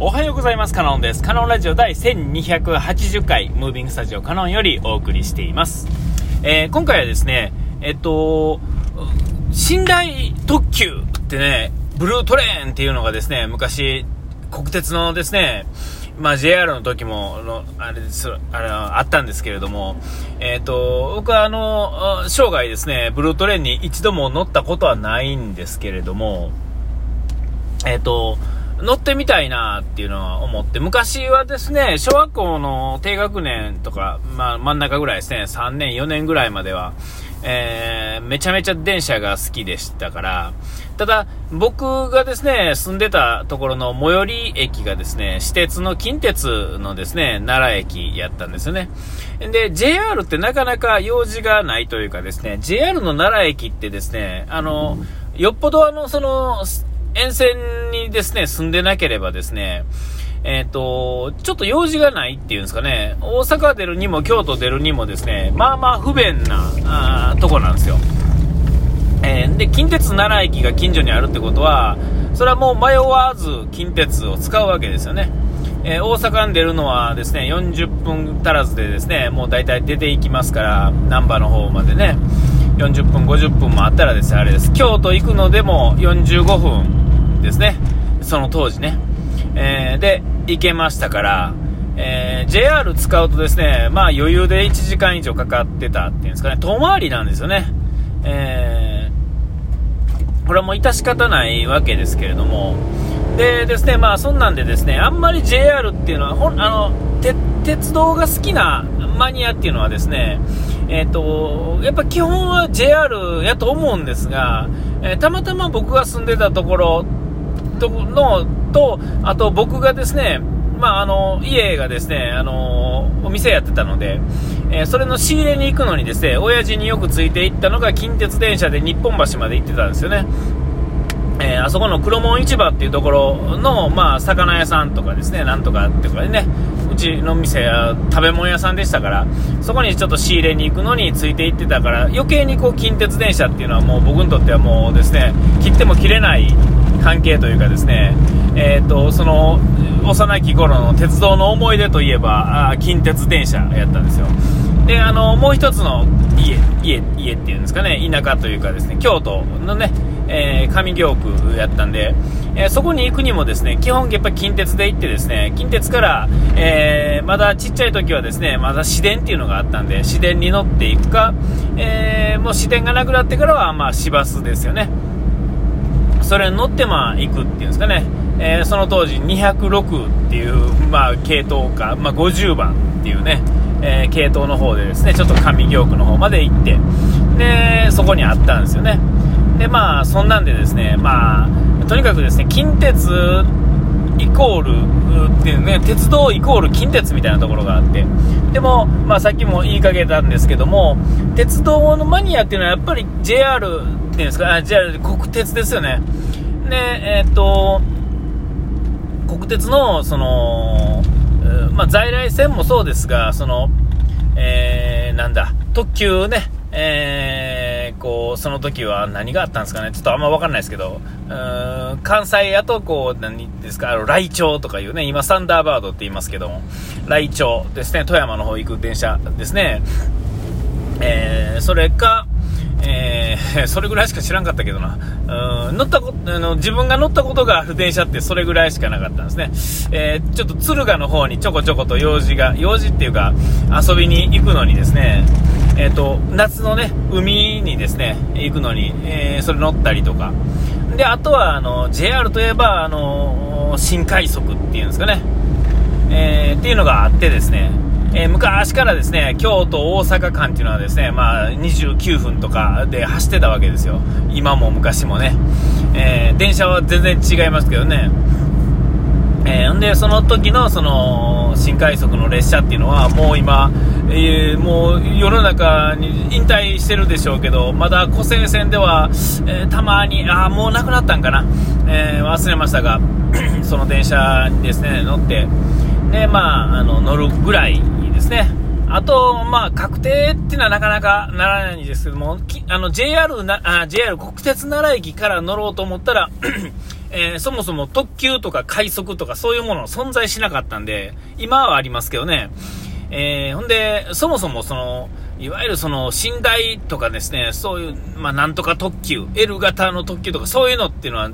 おはようございます。カノンです。カノンラジオ第1280回、ムービングスタジオカノンよりお送りしています。えー、今回はですね、えっと、寝台特急ってね、ブルートレーンっていうのがですね、昔、国鉄のですね、まあ JR の時も、のあれです、あれあったんですけれども、えっ、と、僕はあの、生涯ですね、ブルートレーンに一度も乗ったことはないんですけれども、えっ、と、乗ってみたいなっていうのは思って、昔はですね、小学校の低学年とか、まあ真ん中ぐらいですね、3年、4年ぐらいまでは、えー、めちゃめちゃ電車が好きでしたから、ただ、僕がですね、住んでたところの最寄り駅がですね、私鉄の近鉄のですね、奈良駅やったんですよね。で、JR ってなかなか用事がないというかですね、JR の奈良駅ってですね、あの、よっぽどあの、その、沿線にですね、住んでなければですね、えっ、ー、と、ちょっと用事がないっていうんですかね、大阪出るにも京都出るにもですね、まあまあ不便なあとこなんですよ。えー、で、近鉄奈良駅が近所にあるってことは、それはもう迷わず近鉄を使うわけですよね。えー、大阪に出るのはですね、40分足らずでですね、もう大体出ていきますから、難波の方までね、40分、50分もあったらですね、あれです。京都行くのでも45分ですね。その当時ね。えー、で、行けましたから、えー、JR 使うとですね、まあ余裕で1時間以上かかってたっていうんですかね、遠回りなんですよね。えー、これはもう致し方ないわけですけれども、でですね、まあそんなんでですね、あんまり JR っていうのは、ほんあの、鉄道が好きなマニアっていうのはですね、えっ、ー、と、やっぱ基本は JR やと思うんですが、えー、たまたま僕が住んでたところとのと、あと僕がですね、まあ、あの、家がですね、あの、お店やってたので、えー、それの仕入れに行くのにですね、親父によくついて行ったのが近鉄電車で日本橋まで行ってたんですよね。えー、あそこの黒門市場っていうところの、まあ、魚屋さんとかですね、なんとかっていうかね、うちの店は食べ物屋さんでしたから、そこにちょっと仕入れに行くのについて行ってたから、余計にこう近鉄電車っていうのはもう僕にとってはもうですね、切っても切れない関係というかですね、えーと、その幼き頃の鉄道の思い出といえばあ近鉄電車やったんですよ。であのもう一つの家家家っていうんですかね田舎というかですね京都のね、えー、上京区やったんで、えー、そこに行くにもですね基本やっぱ近鉄で行ってですね近鉄から、えー、まだちっちゃい時はですねまだ市電っていうのがあったんで市電に乗っていくか、えもう市電がなくなってからはまあ市バスですよね。それに乗ってまあ行くっていうんですかね、えー、その当時206っていう、まあ、系統か、まあ、50番っていうね、えー、系統の方でですねちょっと上京区の方まで行ってでそこにあったんですよね。でまあそんなんでですねまあとにかくですね近鉄イコールっていうね鉄道イコール近鉄みたいなところがあって。でも、まあ、さっきも言いかけたんですけども鉄道のマニアっていうのはやっぱり JR いうんですか、あ JR 国鉄ですよね。で、えー、っと、国鉄の、その、まあ、在来線もそうですが、その、えー、なんだ、特急ね、えー、こう、その時は何があったんですかね、ちょっとあんま分かんないですけど、うん関西やと、こう、何ですか、あの、来庁とかいうね、今、サンダーバードって言いますけども、来庁ですね、富山の方行く電車ですね、えー、それか、えー、それぐらいしか知らんかったけどな。うん、乗ったこあの、自分が乗ったことがある電車ってそれぐらいしかなかったんですね。えー、ちょっと敦賀の方にちょこちょこと用事が、用事っていうか、遊びに行くのにですね、えっ、ー、と、夏のね、海にですね、行くのに、えそれ乗ったりとか。で、あとは、あの、JR といえば、あの、新快速っていうんですかね、えっていうのがあってですね、えー、昔からですね京都、大阪間っていうのはですね、まあ、29分とかで走ってたわけですよ、今も昔もね、えー、電車は全然違いますけどね、えー、でその時のその新快速の列車っていうのはもう今、えー、もう世の中に引退してるでしょうけどまだ湖西線では、え、たまにあもうなくなったんかな、え忘れましたが その電車にですね乗ってで、まあ、あの乗るぐらいですね。あと、まあ、確定っていうのはなかなかならないんですけども、あの、JR な、あ、JR 国鉄奈良駅から乗ろうと思ったら えー、そもそも特急とか快速とかそういうもの存在しなかったんで、今はありますけどね。えー、ほんで、そもそもその、いわゆるその、寝台とかですね、そういう、まあ、なんとか特急、L 型の特急とかそういうのっていうのは、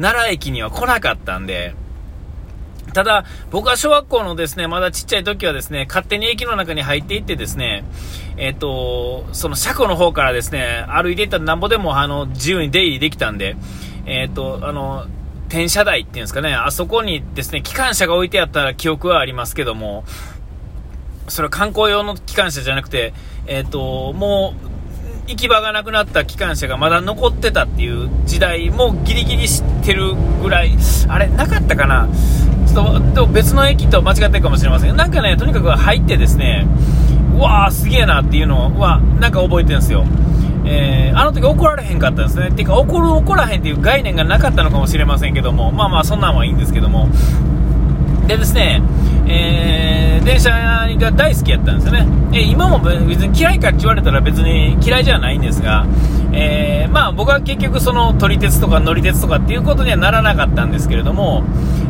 奈良駅には来なかったんで、ただ、僕は小学校のですね、まだちっちゃい時はですね、勝手に駅の中に入っていってですね、えっ、と、その車庫の方からですね、歩いていったらなんぼでもあの、自由に出入りできたんで、えっ、と、あの、転車台っていうんですかね、あそこにですね、機関車が置いてあった記憶はありますけども、それは観光用の機関車じゃなくて、えっ、と、もう、行き場がなくなった機関車がまだ残ってたっていう時代もギリギリ知ってるぐらい、あれ、なかったかなちょっと別の駅と間違ってるかもしれませんなんかね、とにかく入ってですね、うわーすげえなっていうのは、なんか覚えてるんですよ。えー、あの時怒られへんかったんですね。てか、怒る怒らへんっていう概念がなかったのかもしれませんけども、まあまあそんなんはいいんですけども。でですね、えー、電車が大好きやったんですよね。え今も別に嫌いかって言われたら別に嫌いじゃないんですが、えー、まあ僕は結局その撮り鉄とか乗り鉄とかっていうことにはならなかったんですけれども、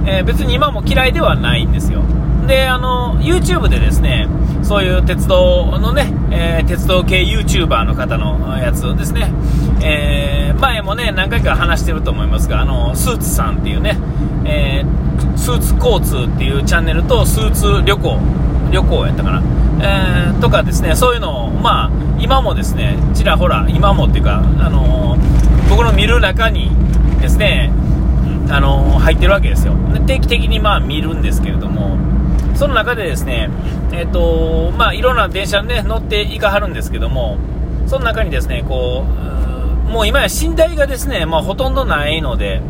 えー、別に今も嫌いではないんですよ。で、あの、YouTube でですね、そういう鉄道のね、えー、鉄道系 YouTuber の方のやつをですね、えー、前もね、何回か話してると思いますが、あの、スーツさんっていうね、えー、スーツ交通っていうチャンネルと、スーツ旅行、旅行やったかな、えー、とかですね、そういうのを、まあ、今もですね、ちらほら、今もっていうか、あの僕の見る中にですね、あの入ってるわけですよ。定期的にまあ見るんですけれども、その中でですね、えっ、ー、と、まあ、いろんな電車にね、乗っていかはるんですけども、その中にですね、こう、もう今や寝台がですね、まあ、ほとんどないので、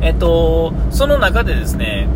えっ、と、その中でですね、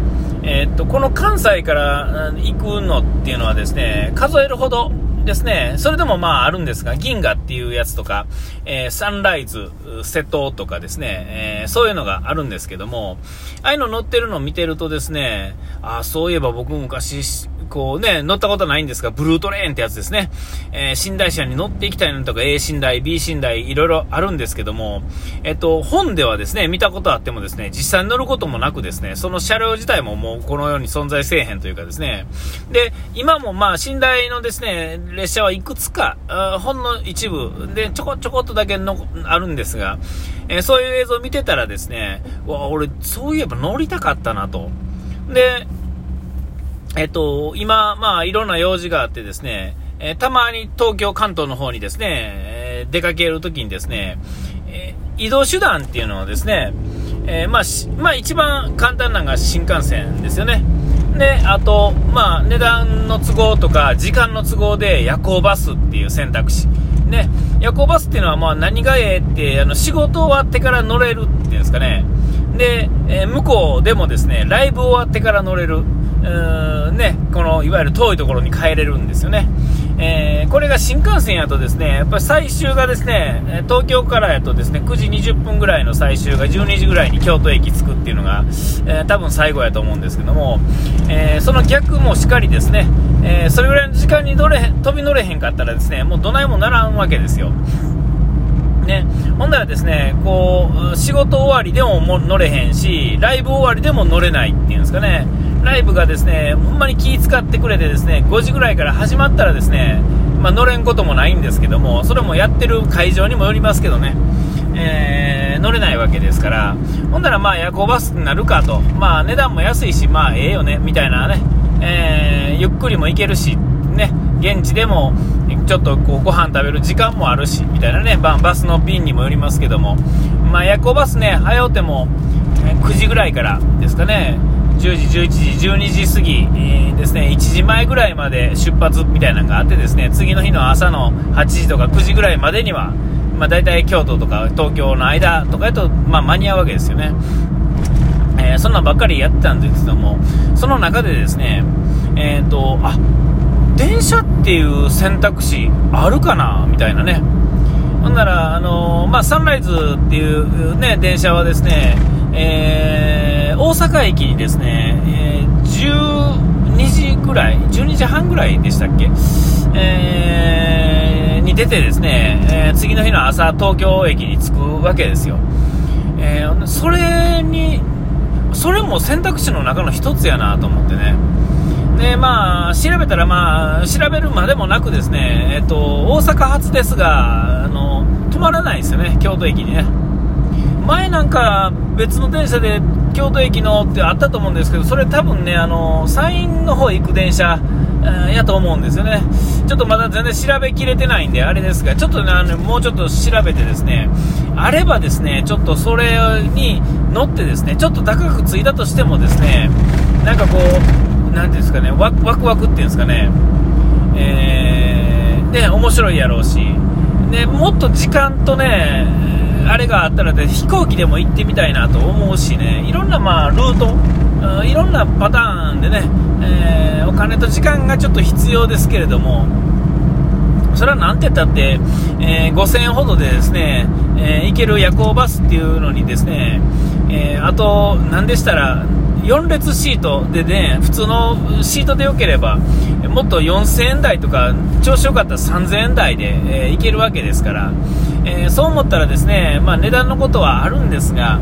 えっ、と、この関西から行くのっていうのはですね、数えるほど、ですね、それでもまああるんですが、銀河っていうやつとか、えー、サンライズ、瀬戸とかですね、えー、そういうのがあるんですけども、ああいうの乗ってるのを見てるとですね、あそういえば僕昔、こうね、乗ったことないんですが、ブルートレーンってやつですね。えー、寝台車に乗っていきたいのとか、A 寝台、B 寝台、いろいろあるんですけども、えっと、本ではですね、見たことあってもですね、実際に乗ることもなくですね、その車両自体ももうこの世に存在せえへんというかですね、で、今もまあ、寝台のですね、列車はいくつか、ほんの一部でちょこちょこっとだけのあるんですが、えー、そういう映像を見てたらですね、わ、俺、そういえば乗りたかったなと。で、えっと、今、まあ、いろんな用事があってですね、えー、たまに東京、関東の方にですね、えー、出かけるときにですね、えー、移動手段っていうのはですね、えまあ、まあ、一番簡単なのが新幹線ですよね。で、あと、まあ、値段の都合とか、時間の都合で夜行バスっていう選択肢。ね、夜行バスっていうのは、まあ、何がええって、あの、仕事終わってから乗れるっていうんですかね。で、え向こうでもですね、ライブ終わってから乗れる。うーね、このいわゆる遠いところに帰れるんですよね。えー、これが新幹線やとですね、やっぱり最終がですね、東京からやとですね、9時20分ぐらいの最終が12時ぐらいに京都駅着くっていうのが、えー、多分最後やと思うんですけども、えー、その逆もしっかりですね、えそれぐらいの時間に乗れ飛び乗れへんかったらですね、もうどないもならんわけですよ。ね、ほんならですね、こう、仕事終わりでも乗れへんし、ライブ終わりでも乗れないっていうんですかね、ライブがですね、ほんまに気使ってくれてですね、5時ぐらいから始まったらですね、まあ、乗れんこともないんですけども、それもやってる会場にもよりますけどね、えー、乗れないわけですから、ほんならまあ夜行バスになるかと、まあ値段も安いし、まあええよね、みたいなね、えー、ゆっくりも行けるし、ね、現地でもちょっとこうご飯食べる時間もあるし、みたいなね、バスの便にもよりますけども、まあ夜行バスね、早うても9時ぐらいからですかね、10時、11時、12時過ぎ、ですね、1時前ぐらいまで出発みたいなのがあってですね、次の日の朝の8時とか9時ぐらいまでには、まあ、大体京都とか東京の間とかやと、まあ、間に合うわけですよね。えー、そんなんばっかりやってたんですけども、その中でですね、えっ、ー、と、あ、電車っていう選択肢あるかなみたいなね。ほんなら、あのー、まあ、サンライズっていうね、電車はですね、えー阪駅にですね、えー、12時ぐらい、12時半ぐらいでしたっけ、えー、に出てですね、えー、次の日の朝、東京駅に着くわけですよ。えー、それに、それも選択肢の中の一つやなと思ってね。で、まあ、調べたら、まあ、調べるまでもなくですね、えっと、大阪発ですが、あの、止まらないですよね、京都駅にね。前なんか別の電車で京都駅のってあったと思うんですけど、それ多分ね、あの、山陰の方行く電車、やと思うんですよね。ちょっとまだ全然調べきれてないんで、あれですが、ちょっとね、あのもうちょっと調べてですね、あればですね、ちょっとそれに乗ってですね、ちょっと高くついたとしてもですね、なんかこう、なんていうんですかね、ワクワクワクっていうんですかね、えー、で、面白いやろうし、で、もっと時間とね、あれがあったらで飛行機でも行ってみたいなと思うしね、いろんなまあルート、いろんなパターンでね、えー、お金と時間がちょっと必要ですけれども、それはなんて言ったって、えー、5000円ほどでですね、えー、行ける夜行バスっていうのにですね、えー、あと、何でしたら、4列シートでね、普通のシートでよければ、もっと4000円台とか、調子よかったら3000円台で、えー、行けるわけですから、えー、そう思ったらですね、まあ、値段のことはあるんですが、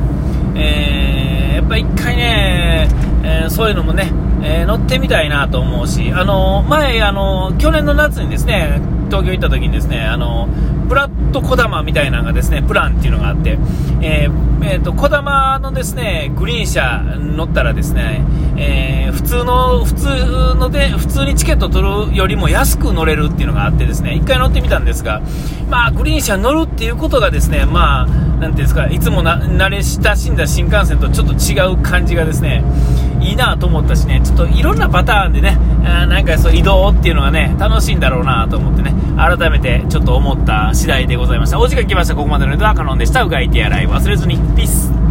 えー、やっぱり1回ね、えー、そういうのもね、え乗ってみたいなと思うし、あの前、あの去年の夏にですね、東京行った時にですね、あのブラッドこだまみたいなのがですね、プランっていうのがあって、えー、えー、と、こだまのですね、グリーン車乗ったらですね、えー、普通の、普通ので、普通にチケット取るよりも安く乗れるっていうのがあってですね、一回乗ってみたんですが、まあ、グリーン車乗るっていうことがですね、まあ、なんていうんですか、いつもな慣れ親しんだ新幹線とちょっと違う感じがですね、いいなと思ったしね、ちょっといろんなパターンでね、あなんかそう移動っていうのがね、楽しいんだろうなと思ってね、改めてちょっと思った次第でございました。お時間来ました。ここまでのネタはカノンでした。うがいてやらい忘れずに。ピース。